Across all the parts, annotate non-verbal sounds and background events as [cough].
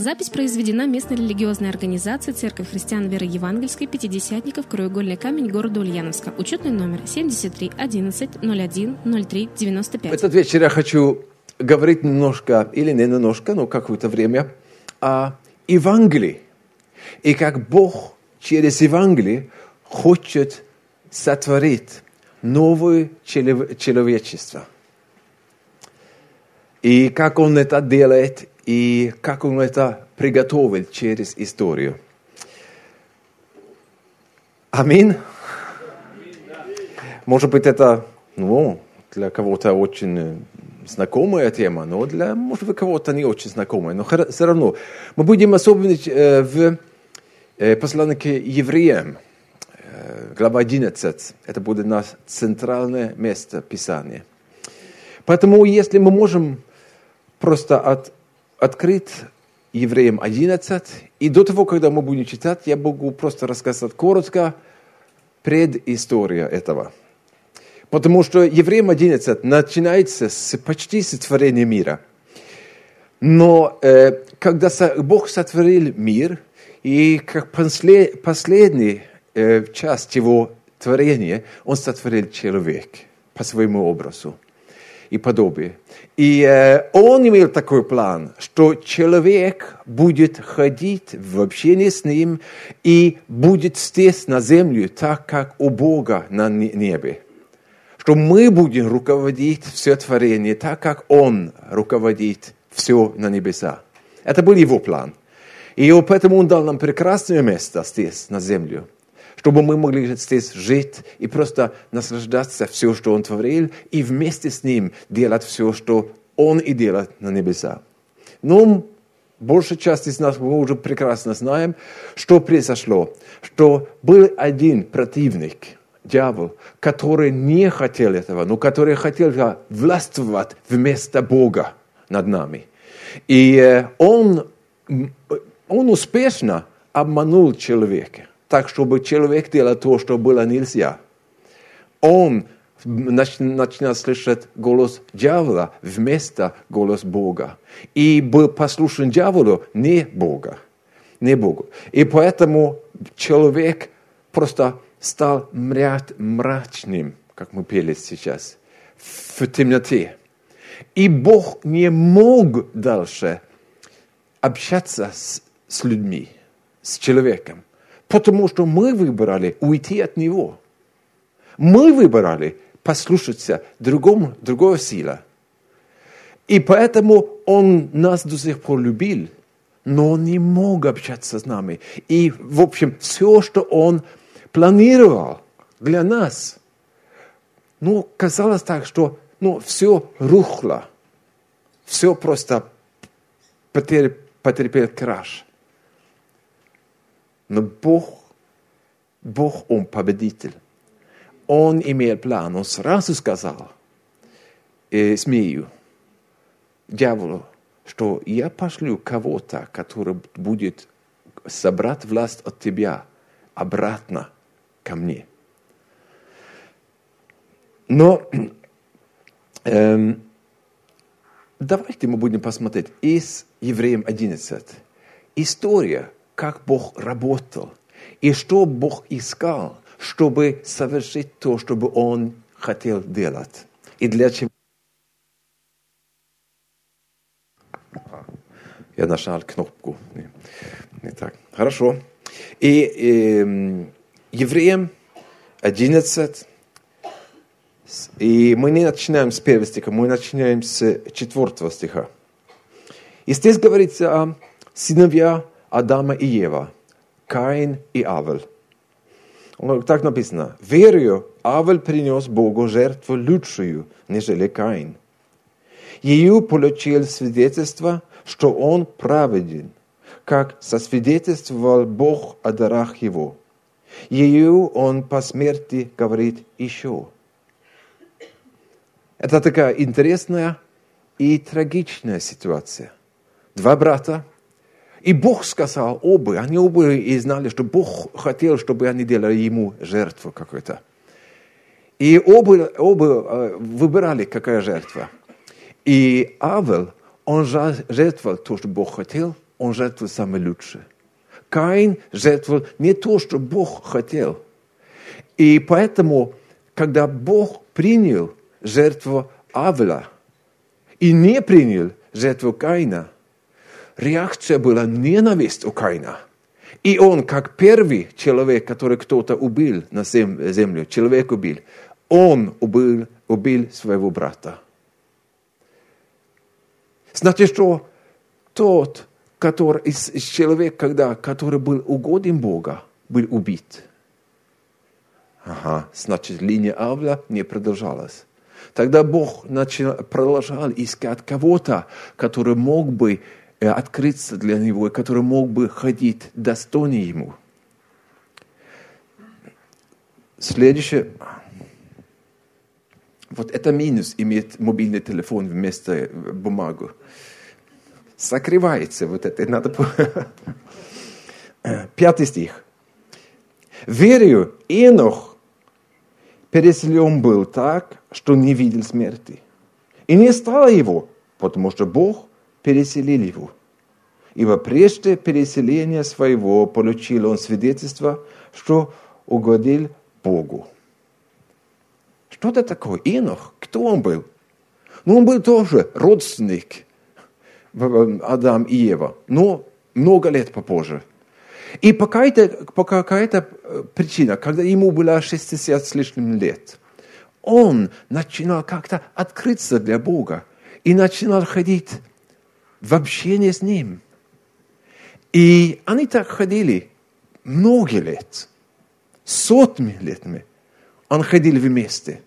Запись произведена местной религиозной организацией Церковь христиан веры евангельской Пятидесятников Краеугольный камень города Ульяновска. Учетный номер 73 11 01 03 95. В этот вечер я хочу говорить немножко, или не немножко, но какое-то время, о Евангелии. И как Бог через Евангелие хочет сотворить новое человечество. И как Он это делает, и как Он это приготовил через историю. Аминь. Может быть, это ну, для кого-то очень знакомая тема, но для, может быть, кого-то не очень знакомая. Но все равно мы будем особенно в послании к евреям, глава 11. Это будет наше центральное место Писания. Поэтому, если мы можем просто от, открыть евреям 11, и до того, когда мы будем читать, я могу просто рассказать коротко предыстория этого. Потому что Евреям 11 начинается с, почти сотворения мира. Но э, когда Бог сотворил мир, и как послед, последний э, часть его творения, Он сотворил человек по своему образу и подобию. И э, Он имел такой план, что человек будет ходить в общении с Ним и будет здесь на землю, так как у Бога на небе что мы будем руководить все творение так, как Он руководит все на небеса. Это был Его план. И поэтому Он дал нам прекрасное место здесь, на землю, чтобы мы могли здесь жить и просто наслаждаться все, что Он творил, и вместе с Ним делать все, что Он и делает на небеса. Но большая часть из нас мы уже прекрасно знаем, что произошло, что был один противник – дьявол, который не хотел этого, но который хотел властвовать вместо Бога над нами. И э, он, он успешно обманул человека, так, чтобы человек делал то, что было нельзя. Он начинал слышать голос дьявола вместо голос Бога. И был послушен дьяволу, не Бога. Не Богу. И поэтому человек просто стал мрачным, как мы пели сейчас, в темноте. И Бог не мог дальше общаться с, с людьми, с человеком, потому что мы выбрали уйти от Него. Мы выбрали послушаться другому, другого сила. И поэтому Он нас до сих пор любил, но Он не мог общаться с нами. И, в общем, все, что Он планировал для нас. Ну, казалось так, что ну, все рухло. Все просто потерпел краш. Но Бог, Бог, Он победитель. Он имел план. Он сразу сказал э, змею, дьяволу, что я пошлю кого-то, который будет собрать власть от тебя обратно – ко мне. Но эм, давайте мы будем посмотреть из Евреям 11. История, как Бог работал и что Бог искал, чтобы совершить то, чтобы Он хотел делать. И для чего Я нажал кнопку. Не, не так. Хорошо. И, эм, Евреям 11. И мы не начинаем с первого стиха, мы начинаем с четвертого стиха. И здесь говорится о сыновья Адама и Ева, Каин и Авель. Так написано, верою Авель принес Богу жертву лучшую, нежели Каин. Ее получил свидетельство, что он праведен, как сосвидетельствовал Бог о дарах его – ее он по смерти говорит еще. Это такая интересная и трагичная ситуация. Два брата, и Бог сказал оба, они оба и знали, что Бог хотел, чтобы они делали ему жертву какую-то. И оба, оба э, выбирали, какая жертва. И Авел, он жертвовал то, что Бог хотел, он жертвовал самое лучшее. Каин жертвовал не то, что Бог хотел. И поэтому, когда Бог принял жертву Авеля и не принял жертву Каина, реакция была ненависть у Каина. И он, как первый человек, который кто-то убил на землю, человек убил, он убил, убил своего брата. Значит, что тот, который, человека, когда, который был угоден Бога, был убит. Ага, значит, линия Авля не продолжалась. Тогда Бог начал, продолжал искать кого-то, который мог бы открыться для него, который мог бы ходить достойно ему. Следующее. Вот это минус иметь мобильный телефон вместо бумагу. Сокрывается вот это. Надо... [laughs] Пятый стих. Верю, Енох переселен был так, что не видел смерти. И не стало его, потому что Бог переселил его. Ибо прежде переселения своего получил он свидетельство, что угодил Богу. Что это такое? Инох? Кто он был? Ну, он был тоже родственник Адам и Ева, но много лет попозже. И по какая-то, по какая-то э, причина, когда ему было 60 с лишним лет, он начинал как-то открыться для Бога и начинал ходить в общение с Ним. И они так ходили много лет, сотни летами. Они ходили вместе.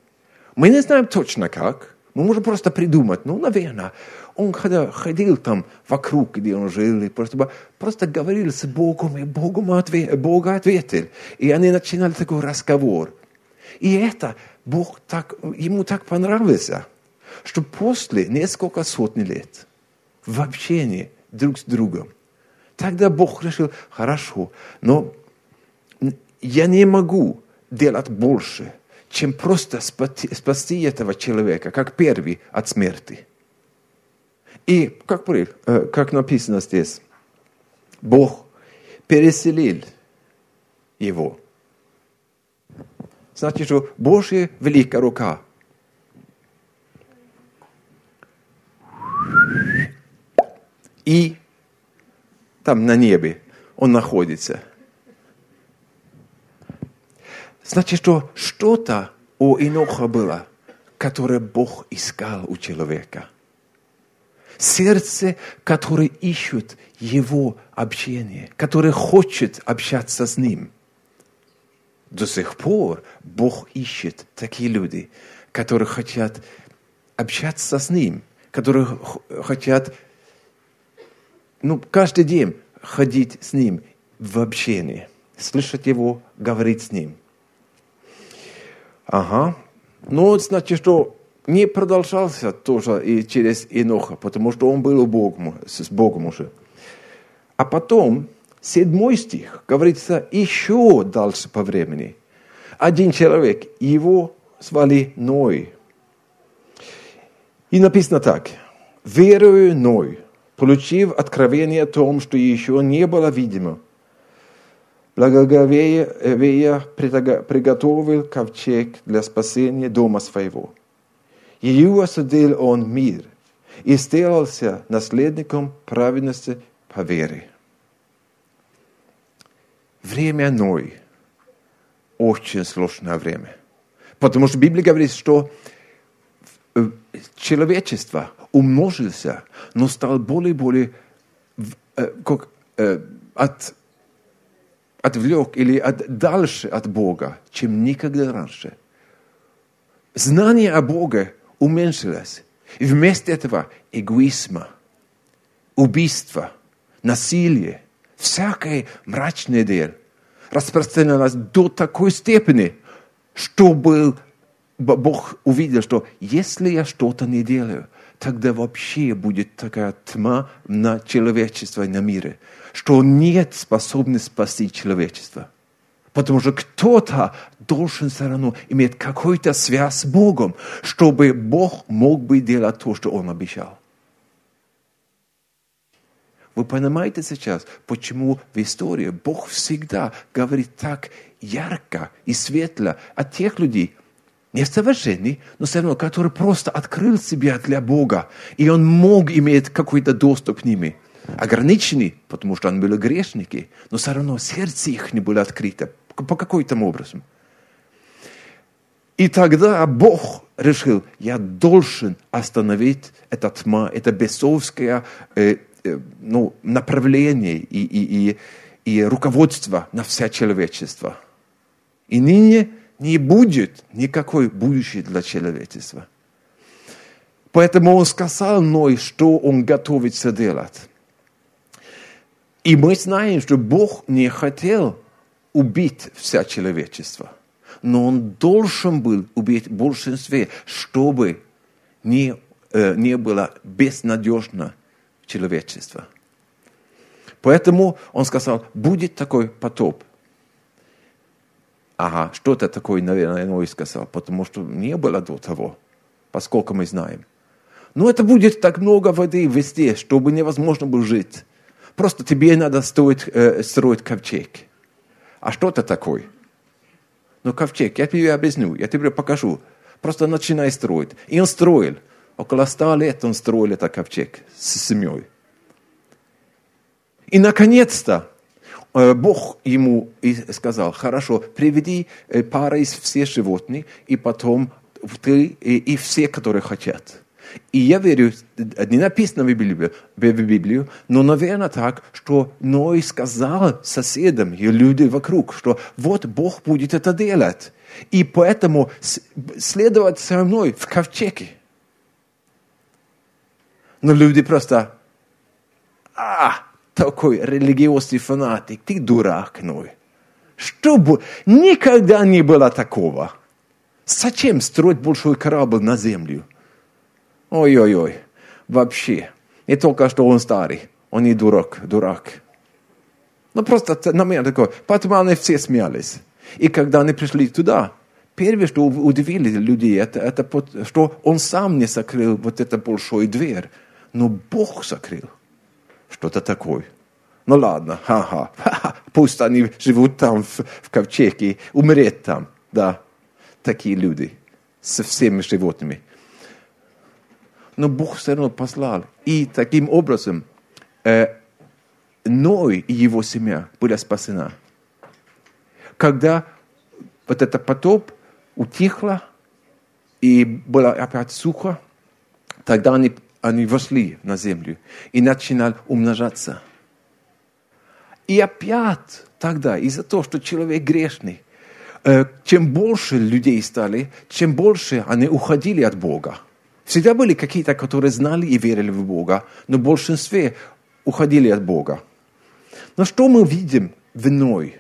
Мы не знаем точно как. Мы можем просто придумать. Ну, наверное, он когда ходил там вокруг, где он жил, и просто, просто говорил с Богом, и Богом ответ, Бог ответил. И они начинали такой разговор. И это Бог так, ему так понравился, что после несколько сотни лет в общении друг с другом, тогда Бог решил, хорошо, но я не могу делать больше, чем просто спасти, этого человека, как первый от смерти. И, как, э, как написано здесь, Бог переселил его – Значит, что Божья великая рука и там на небе он находится. Значит, что что-то у Иноха было, которое Бог искал у человека. Сердце, которое ищет его общение, которое хочет общаться с ним – до сих пор Бог ищет такие люди, которые хотят общаться с Ним, которые хотят ну, каждый день ходить с Ним в общении, слышать Его, говорить с Ним. Ага. Ну, значит, что не продолжался тоже и через Иноха, потому что он был Бога, с Богом уже. А потом седьмой стих говорится еще дальше по времени. Один человек, его звали Ной. И написано так. Верую Ной, получив откровение о том, что еще не было видимо, благоговея приготовил ковчег для спасения дома своего. Ее осудил он мир и сделался наследником праведности по вере время Ной очень сложное время. Потому что Библия говорит, что э, человечество умножился, но стал более и более э, как, э, от, отвлек или от, дальше от Бога, чем никогда раньше. Знание о Боге уменьшилось. И вместо этого эгоизма, убийства, насилие, всякое мрачное дело распространялось до такой степени, чтобы Бог увидел, что если я что-то не делаю, тогда вообще будет такая тьма на человечество и на мире, что нет способности спасти человечество. Потому что кто-то должен все равно иметь какую-то связь с Богом, чтобы Бог мог бы делать то, что Он обещал. Вы понимаете сейчас, почему в истории Бог всегда говорит так ярко и светло о тех людей, несовершенный, но все равно, который просто открыл себя для Бога, и он мог иметь какой-то доступ к ними. Ограниченный, потому что они были грешники, но все равно сердце их не было открыто по какой-то образом. И тогда Бог решил, я должен остановить это тьма, это бесовское э, э, ну, направление и, и, и, и руководство на все человечество. И ныне не будет никакой будущей для человечества. Поэтому он сказал Ной, что он готовится делать. И мы знаем, что Бог не хотел убить все человечество. Но он должен был убить большинство, чтобы не, э, не было безнадежно человечество. Поэтому он сказал, будет такой потоп – Ага, что-то такое, наверное, Ной сказал, потому что не было до того, поскольку мы знаем. Но это будет так много воды везде, чтобы невозможно было жить. Просто тебе надо строить, э, строить ковчег. А что это такое? Ну, ковчег, я тебе объясню, я тебе покажу. Просто начинай строить. И он строил. Около ста лет он строил этот ковчег с семьей. И наконец-то Бог ему и сказал, хорошо, приведи э, пара из всех животных, и потом ты и, и все, которые хотят. И я верю, не написано в Библии, в Библии, но, наверное, так, что Ной сказал соседям и людям вокруг, что вот Бог будет это делать. И поэтому следовать со мной в ковчеге. Но люди просто, а, такой религиозный фанатик, ты дурак, Ной. Чтобы никогда не было такого. Зачем строить большой корабль на землю? Ой-ой-ой, вообще. Не только что он старый, он и дурак, дурак. Ну просто на меня такое. Потом они все смеялись. И когда они пришли туда, первое, что удивили людей, это, это что он сам не закрыл вот эту большую дверь, но Бог закрыл что-то такое. Ну ладно, ха-ха, [laughs] пусть они живут там в, в ковчеге, умереть там, да, такие люди со всеми животными. Но Бог все равно послал. И таким образом э, Ной и его семья были спасена. Когда вот этот потоп утихло, и было опять сухо, тогда они они вошли на землю и начинали умножаться. И опять тогда, из-за того, что человек грешный, э, чем больше людей стали, чем больше они уходили от Бога. Всегда были какие-то, которые знали и верили в Бога, но большинство уходили от Бога. Но что мы видим в Ной?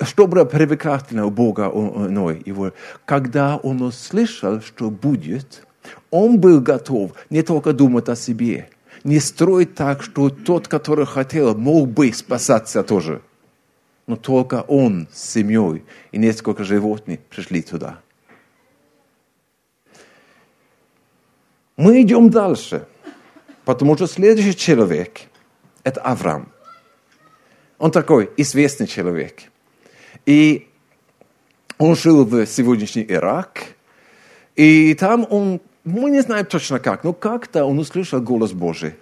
Что было привлекательно у Бога, у Ной? Его? Когда он услышал, что будет – он был готов не только думать о себе, не строить так, что тот, который хотел, мог бы спасаться тоже. Но только он с семьей и несколько животных пришли туда. Мы идем дальше, потому что следующий человек – это Авраам. Он такой известный человек. И он жил в сегодняшний Ирак, и там он мы не знаем точно как, но как-то он услышал голос Божий.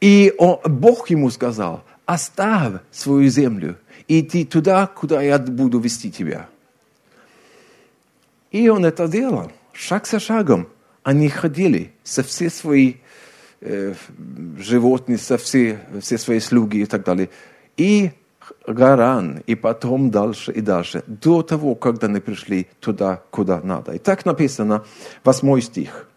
И он, Бог ему сказал, оставь свою землю, иди туда, куда я буду вести тебя. И он это делал, шаг за шагом. Они ходили со все свои э, животные, со все, все свои слуги и так далее. И Гаран, и потом дальше и дальше, до того, когда они пришли туда, куда надо. И так написано, восьмой стих.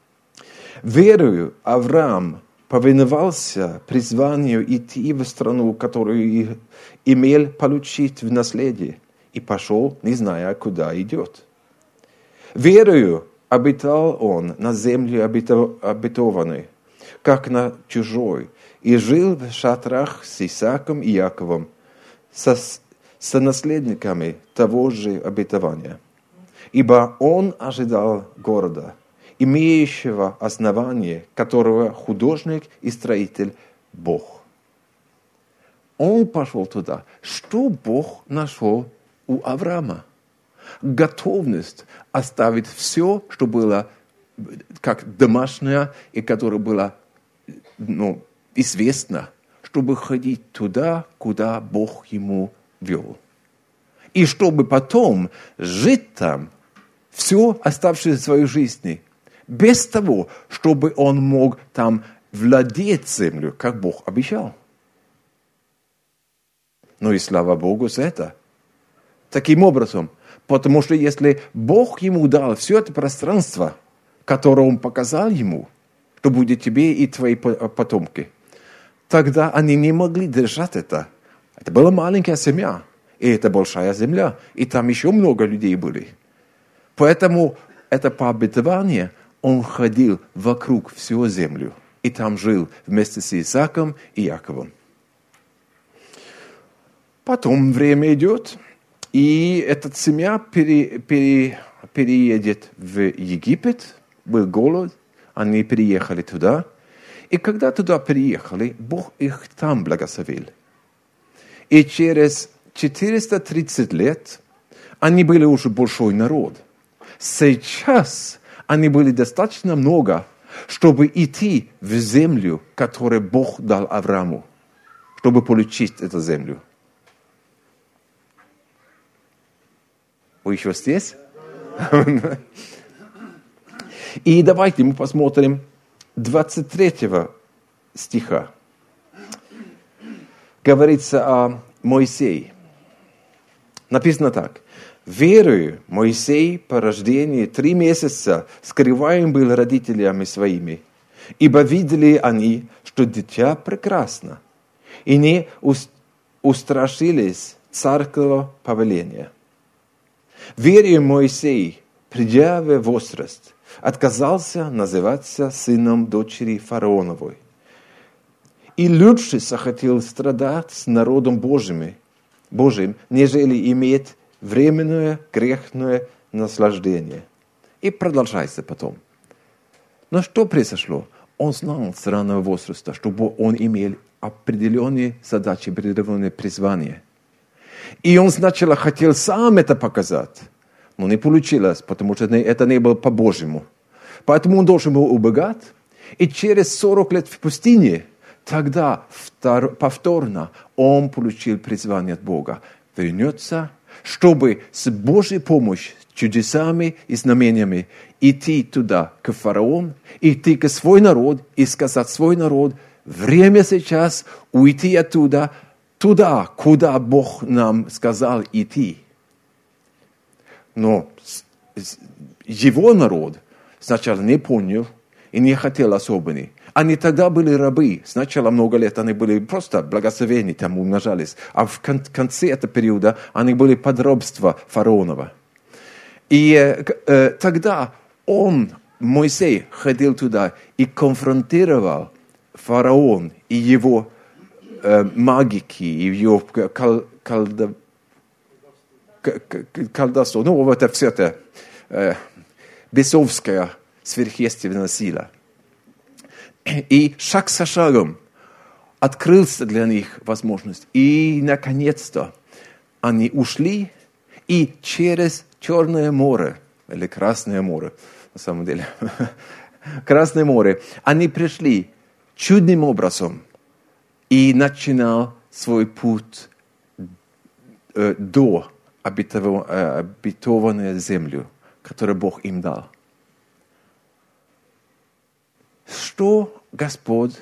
Верою Авраам повиновался призванию идти в страну, которую имел получить в наследие, и пошел, не зная, куда идет. Верою обитал он на земле обетованной, как на чужой, и жил в шатрах с Исааком и Яковом, со, со наследниками того же обетования. Ибо он ожидал города – имеющего основание, которого художник и строитель Бог. Он пошел туда. Что Бог нашел у Авраама? Готовность оставить все, что было как домашнее и которое было ну, известно, чтобы ходить туда, куда Бог ему вел. И чтобы потом жить там всю оставшуюся свою жизнь, без того, чтобы он мог там владеть землю, как Бог обещал. Ну и слава Богу за это. Таким образом, потому что если Бог ему дал все это пространство, которое Он показал ему, что будет тебе и твои потомки, тогда они не могли держать это. Это была маленькая семья, и это большая земля, и там еще много людей были. Поэтому это пообетование, он ходил вокруг всю землю, и там жил вместе с Исааком и Яковом. Потом время идет, и эта семья пере, пере, переедет в Египет, был голод, они переехали туда. И когда туда приехали, Бог их там благословил. И через 430 лет они были уже большой народ. Сейчас они были достаточно много, чтобы идти в землю, которую Бог дал Аврааму, чтобы получить эту землю. Вы еще здесь? И давайте мы посмотрим 23 стиха. Говорится о Моисее. Написано так. Верою Моисей по рождении три месяца скрываем был родителями своими, ибо видели они, что дитя прекрасно, и не устрашились царского повеления. Верою Моисей, придя в возраст, отказался называться сыном дочери фараоновой. И лучше захотел страдать с народом Божьим, Божьим нежели иметь временное грехное наслаждение. И продолжается потом. Но что произошло? Он знал с раннего возраста, чтобы он имел определенные задачи, определенные призвания. И он сначала хотел сам это показать, но не получилось, потому что это не было по-божьему. Поэтому он должен был убегать. И через 40 лет в пустыне, тогда повторно он получил призвание от Бога. Вернется, чтобы с Божьей помощью, чудесами и знамениями идти туда, к фараону, идти к свой народ и сказать свой народ, время сейчас уйти оттуда, туда, куда Бог нам сказал идти. Но его народ сначала не понял и не хотел особенно. Они тогда были рабы. Сначала много лет они были просто благословения, там умножались. А в конце этого периода они были под рабство фараонова. И э, э, тогда он, Моисей, ходил туда и конфронтировал фараон и его э, магики, и его кал, калда, колдовство. Ну, вот это все это э, бесовская сверхъестественная сила. И шаг за шагом открылся для них возможность. И, наконец-то, они ушли, и через Черное море, или Красное море, на самом деле, [laughs] Красное море, они пришли чудным образом и начинал свой путь э, до обетованной землю, которую Бог им дал. Что Господь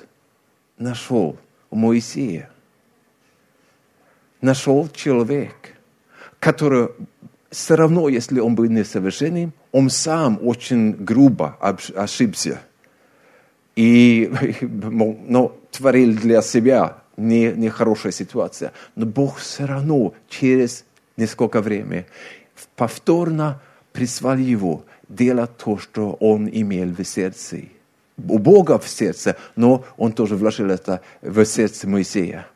нашел у Моисея? Нашел человек, который все равно, если он был несовершенным, он сам очень грубо ошибся. И [laughs] но, творил для себя не, нехорошая ситуация. Но Бог все равно через несколько времени повторно призвал его делать то, что он имел в сердце у Бога в сердце, но он тоже вложил это в сердце Моисея.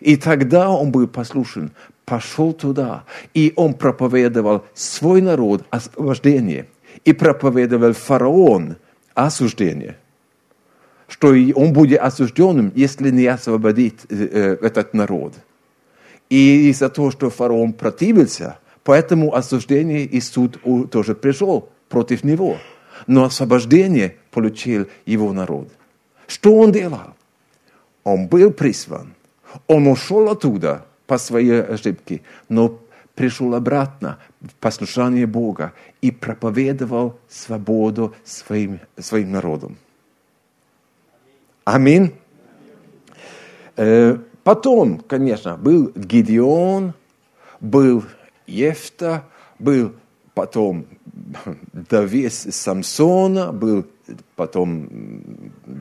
И тогда он был послушен, пошел туда, и он проповедовал свой народ освобождение, и проповедовал фараон осуждение. что он будет осужденным, если не освободит э, этот народ. И из-за того, что фараон противился, поэтому осуждение и суд тоже пришел против него. Но освобождение получил его народ. Что он делал? Он был призван. Он ушел оттуда по своей ошибке, но пришел обратно в послушание Бога и проповедовал свободу своим, своим народом. Аминь. Э, потом, конечно, был Гедеон, был Ефта, был потом [laughs] Давид Самсона, был потом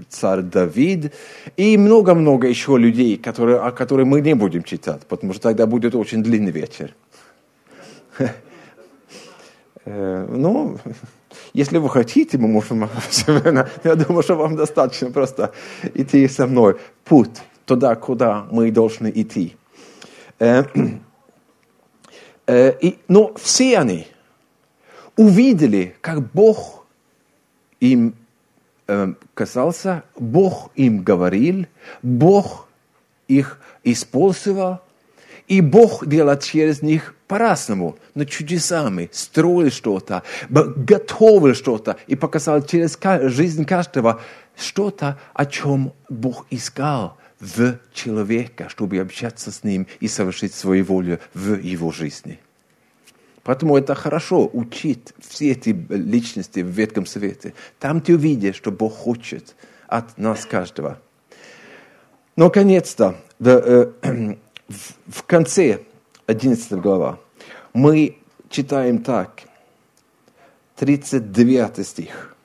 царь Давид и много-много еще людей, которые, о которых мы не будем читать, потому что тогда будет очень длинный вечер. [laughs] Э, ну, если вы хотите, мы можем, [laughs] я думаю, что вам достаточно просто идти со мной путь туда, куда мы должны идти. Э, [clears throat] э, но все они увидели, как Бог им касался, Бог им говорил, Бог их использовал, и Бог делал через них по-разному, но чудесами, строил что-то, готовил что-то и показал через жизнь каждого что-то, о чем Бог искал в человека, чтобы общаться с ним и совершить свою волю в его жизни. Поэтому это хорошо учить все эти личности в Ветхом Совете. Там ты увидишь, что Бог хочет от нас каждого. Но, наконец-то, [clears throat] в, э, в конце 11 глава, мы читаем так, 39 стих.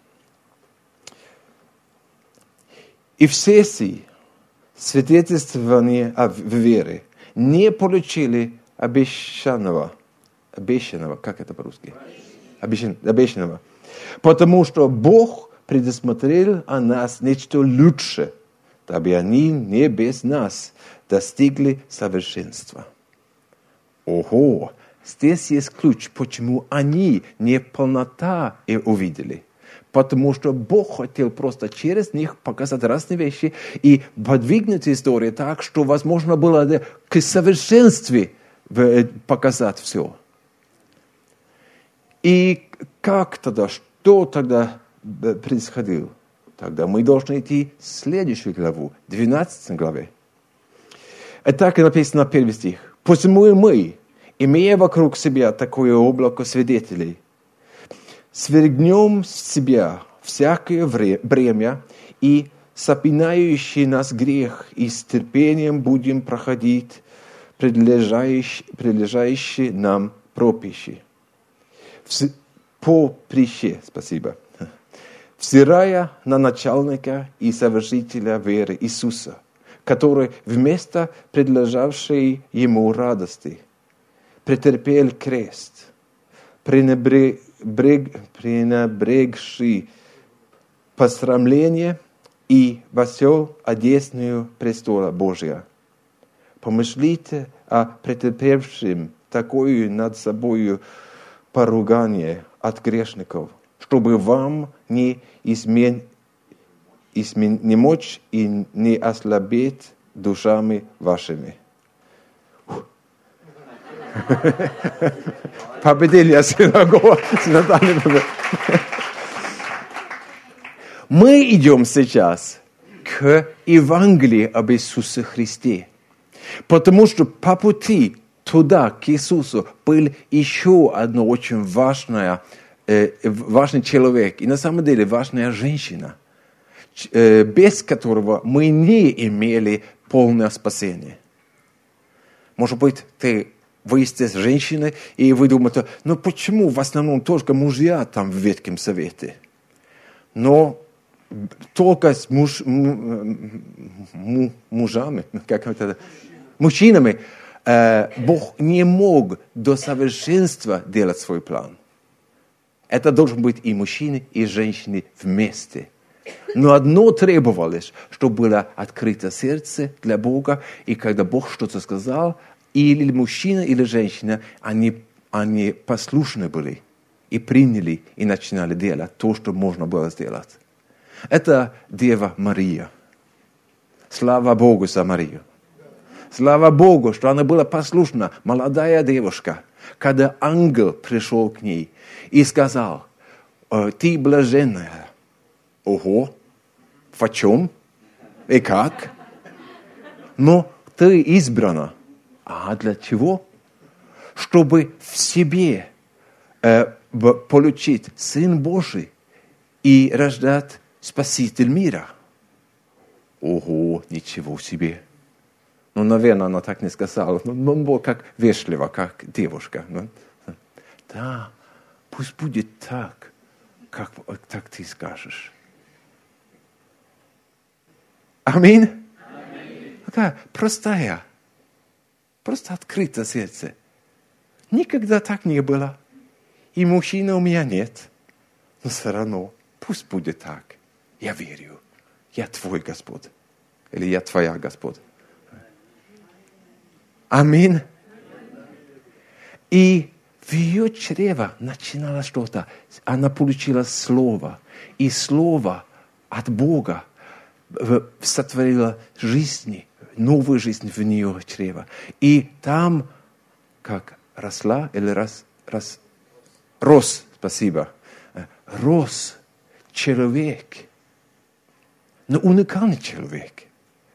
И все си свидетельствование в вере не получили обещанного, обещанного, как это по-русски? Обещан, обещанного. Потому что Бог предусмотрел о нас нечто лучше, дабы они не без нас достигли совершенства. Ого! Здесь есть ключ, почему они не полнота и увидели. Потому что Бог хотел просто через них показать разные вещи и подвигнуть историю так, что возможно было к совершенству э, показать все. И как тогда, что тогда э, происходило? Тогда мы должны идти в следующую главу, 12 главе. И так и написано первый стих. Посему мы, имея вокруг себя такое облако свидетелей, свергнем с себя всякое бремя и сопинающий нас грех, и с терпением будем проходить предлежащие нам пропищи. Поприще, спасибо. Взирая на начальника и совершителя веры Иисуса, который вместо предложавшей ему радости – претерпел крест, пренебрег, пренебрегший посрамление и восел одесную престола Божия. Помышлите о претерпевшем такое над собою поругание от грешников, чтобы вам не измен, измен, не мочь и не ослабеть душами вашими. [laughs] Победили синагога. [laughs] Мы идем сейчас к Евангелию об Иисусе Христе. Потому что по пути туда, к Иисусу, был еще одно очень важное, э, важный человек. И на самом деле важная женщина, э, без которого мы не имели полное спасение. Может быть, ты вы здесь женщины, и вы думаете, ну почему в основном только мужья там в Ветхом Совете? Но только с муж, му, мужами, как это, мужчинами, Бог не мог до совершенства делать свой план. Это должен быть и мужчины, и женщины вместе. Но одно требовалось, чтобы было открыто сердце для Бога, и когда Бог что-то сказал, или мужчина, или женщина, они, они послушны были и приняли, и начинали делать то, что можно было сделать. Это Дева Мария. Слава Богу за Марию. Слава Богу, что она была послушна, молодая девушка, когда ангел пришел к ней и сказал, «Э, ты блаженная. Ого, в чем и как? Но ты избрана. А для чего? Чтобы в себе э, получить Сын Божий и рождать Спаситель мира. Ого, ничего себе. Ну, наверное, она так не сказала. Но он был как вежливо, как девушка. Да, пусть будет так, как так ты скажешь. Аминь. Аминь. Такая простая, просто открыто сердце. Никогда так не было. И мужчины у меня нет. Но все равно, пусть будет так. Я верю. Я твой Господь. Или я твоя Господь. Аминь. И в ее чрево начинало что-то. Она получила слово. И слово от Бога сотворило жизни, новую жизнь в нее чрево. И там, как росла или рос, рос, рос, спасибо, рос человек. Но уникальный человек.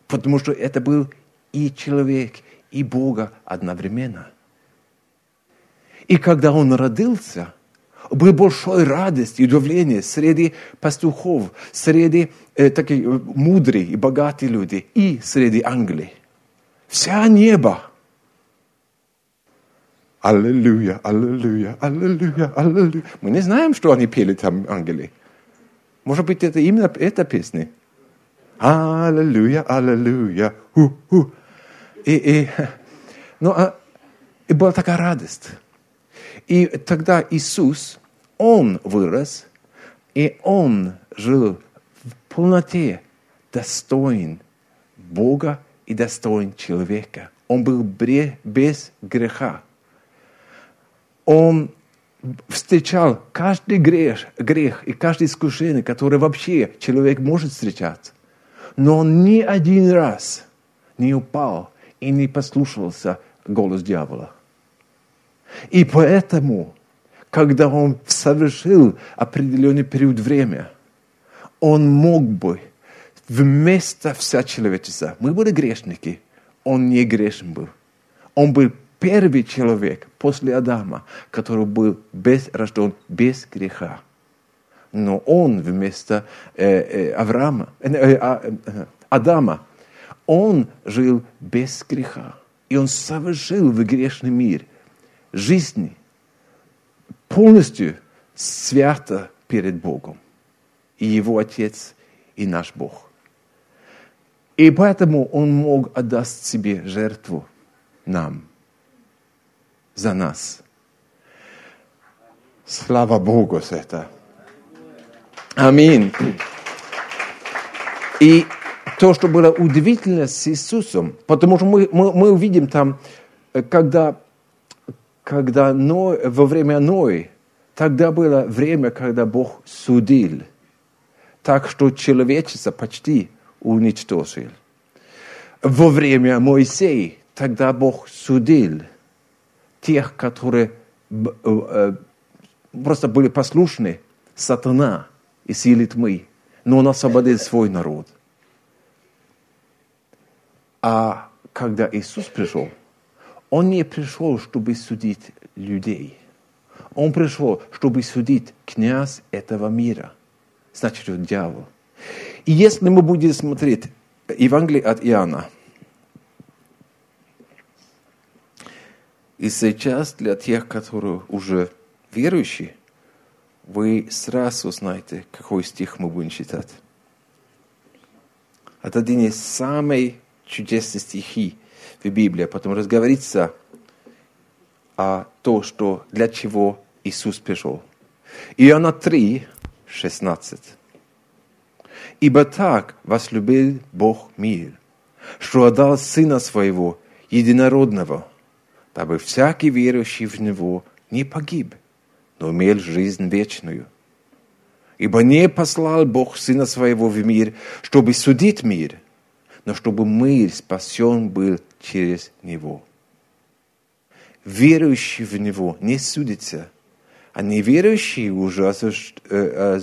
Потому что это был и человек, и Бога одновременно. И когда он родился, был большой радость и удивление среди пастухов, среди э, таких э, мудрых и богатых людей и среди ангелов. Вся небо. Аллилуйя, аллилуйя, аллилуйя, аллилуйя. Мы не знаем, что они пели там, ангелы. Может быть, это именно эта песня. Аллилуйя, аллилуйя, ху-ху. И, и, [laughs] ну, а, и была такая радость. И тогда Иисус, Он вырос, и Он жил в полноте, достоин Бога и достоин человека. Он был без греха. Он встречал каждый грех, грех и каждое искушение, которое вообще человек может встречать. Но он ни один раз не упал и не послушался голос дьявола. И поэтому, когда он совершил определенный период времени, он мог бы вместо вся человечества, мы были грешники, он не грешен был. Он был первый человек после Адама, который был без, рожден без греха. Но он вместо э, э, Авраама, э, э, э, Адама, он жил без греха. И он совершил в грешный мир – жизни полностью свято перед Богом. И Его Отец, и наш Бог. И поэтому Он мог отдать себе жертву нам, за нас. Слава Богу за это. Аминь. И то, что было удивительно с Иисусом, потому что мы, мы, мы увидим там, э, когда когда Ной, во время Ной, тогда было время, когда Бог судил. Так что человечество почти уничтожил. Во время Моисея тогда Бог судил тех, которые э, просто были послушны сатана и силе тьмы, но он освободил свой народ. А когда Иисус пришел, он не пришел, чтобы судить людей. Он пришел, чтобы судить князь этого мира. Значит, дьявол. И если мы будем смотреть Евангелие от Иоанна, и сейчас для тех, которые уже верующие, вы сразу знаете, какой стих мы будем читать. Это один из самых чудесных стихов в Библии, потом разговорится о том, что для чего Иисус пришел. Иоанна 3, 16. «Ибо так возлюбил Бог мир, что отдал Сына Своего, Единородного, дабы всякий верующий в Него не погиб, но имел жизнь вечную. Ибо не послал Бог Сына Своего в мир, чтобы судить мир, но чтобы мир спасен был через Него. Верующий в Него не судится, а неверующий уже э,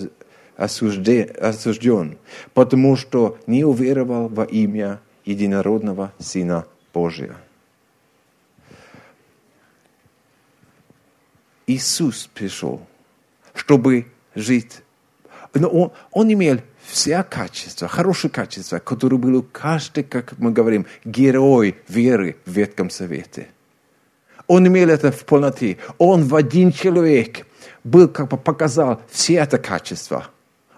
осужден, потому что не уверовал во имя единородного Сына Божия. Иисус пришел, чтобы жить. Но он, он имел все качества, хорошие качества, которые были у каждого, как мы говорим, герой веры в Ветхом Совете. Он имел это в полноте. Он в один человек был, как бы показал все это качества.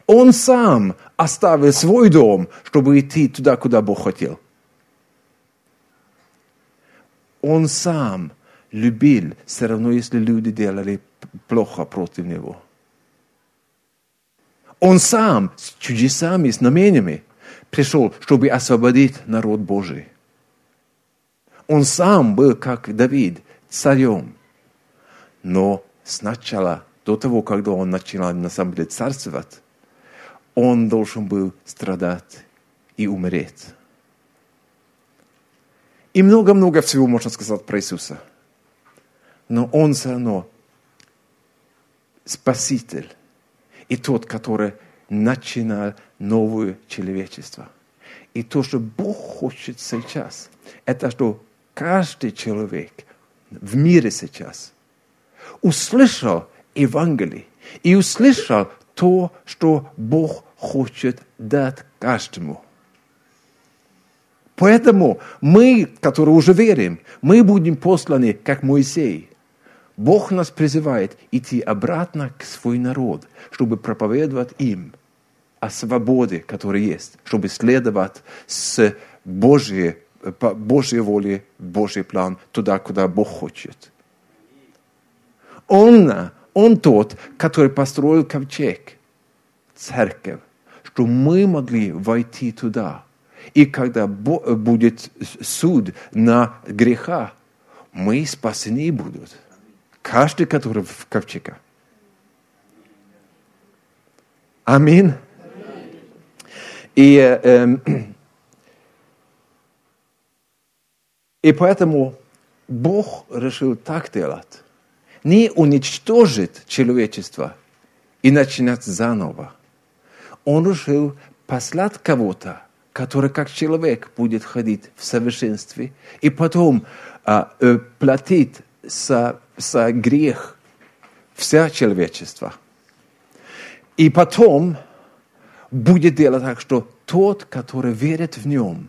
Он сам оставил свой дом, чтобы идти туда, куда Бог хотел. Он сам любил, все равно, если люди делали плохо против него. Он сам с чудесами, с знамениями пришел, чтобы освободить народ Божий. Он сам был, как Давид, царем. Но сначала, до того, когда он начинал на самом деле царствовать, он должен был страдать и умереть. И много-много всего можно сказать про Иисуса – но Он все равно Спаситель и тот, который начинал новое человечество. И то, что Бог хочет сейчас, это что каждый человек в мире сейчас услышал Евангелие и услышал то, что Бог хочет дать каждому. Поэтому мы, которые уже верим, мы будем посланы, как Моисей, Бог нас призывает идти обратно к свой народ, чтобы проповедовать им о свободе, которая есть, чтобы следовать с Божьей, Божьей воле, Божий план туда, куда Бог хочет. Он, он тот, который построил ковчег, церковь, что мы могли войти туда. И когда будет суд на греха, мы спасены будут. Каждый, который в ковчега. Аминь. И, э, и поэтому Бог решил так делать. Не уничтожить человечество и начинать заново. Он решил послать кого-то, который как человек будет ходить в совершенстве и потом а, э, платить за за грех вся человечество. И потом будет делать так, что тот, который верит в нем,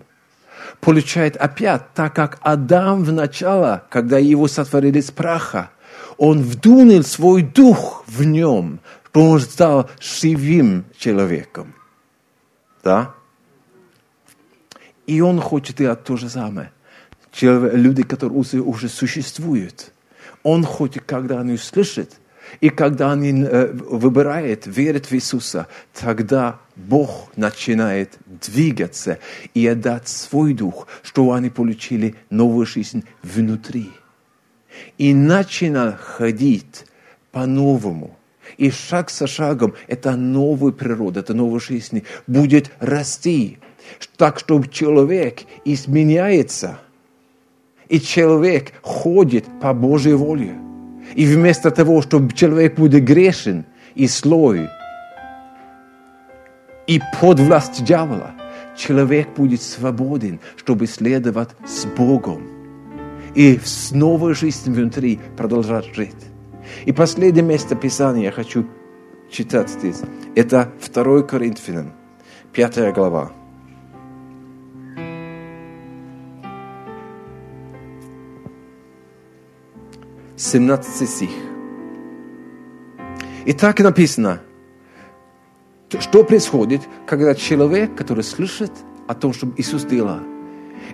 получает опять, так как Адам в начало, когда его сотворили с праха, он вдунул свой дух в нем, что он стал живым человеком. Да? И он хочет делать то же самое. Люди, которые уже, существуют – он хоть когда они слышат, и когда они э, выбирают, верят в Иисуса, тогда Бог начинает двигаться и отдать свой дух, что они получили новую жизнь внутри. И начинал ходить по-новому. И шаг за шагом эта новая природа, эта новая жизнь будет расти. Так, чтобы человек изменяется – и человек ходит по Божьей воле. И вместо того, чтобы человек будет грешен и слой, и под власть дьявола, человек будет свободен, чтобы следовать с Богом. И с новой жизнью внутри продолжать жить. И последнее место Писания я хочу читать здесь. Это 2 Коринфянам, 5 глава. 17 стих. И так написано, что происходит, когда человек, который слышит о том, что Иисус делал,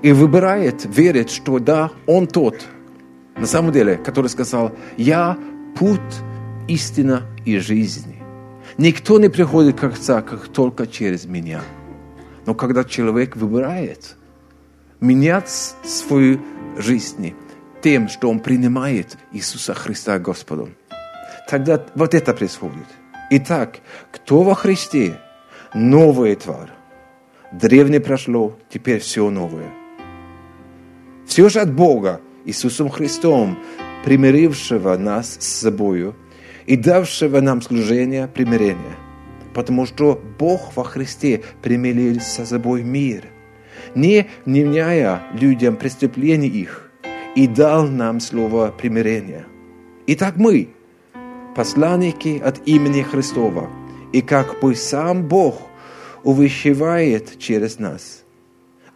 и выбирает, верит, что да, Он тот, на самом деле, который сказал, я путь, истина и жизнь. Никто не приходит к Отца, как только через меня. Но когда человек выбирает менять свою жизнь, тем, что он принимает Иисуса Христа Господом. Тогда вот это происходит. Итак, кто во Христе? Новая тварь. Древнее прошло, теперь все новое. Все же от Бога, Иисусом Христом, примирившего нас с собою и давшего нам служение примирения. Потому что Бог во Христе примирил со собой мир, не вменяя людям преступлений их, и дал нам слово примирения. Итак, мы, посланники от имени Христова, и как бы сам Бог увещевает через нас.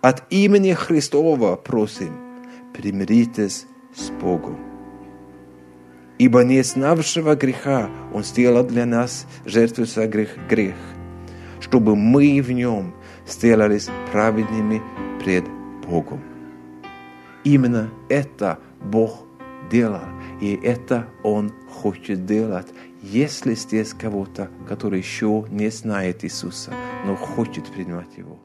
От имени Христова просим, примиритесь с Богом. Ибо не знавшего греха Он сделал для нас жертву за грех, грех, чтобы мы в Нем сделались праведными пред Богом. Именно это Бог делал, и это Он хочет делать, если здесь кого-то, который еще не знает Иисуса, но хочет принимать Его.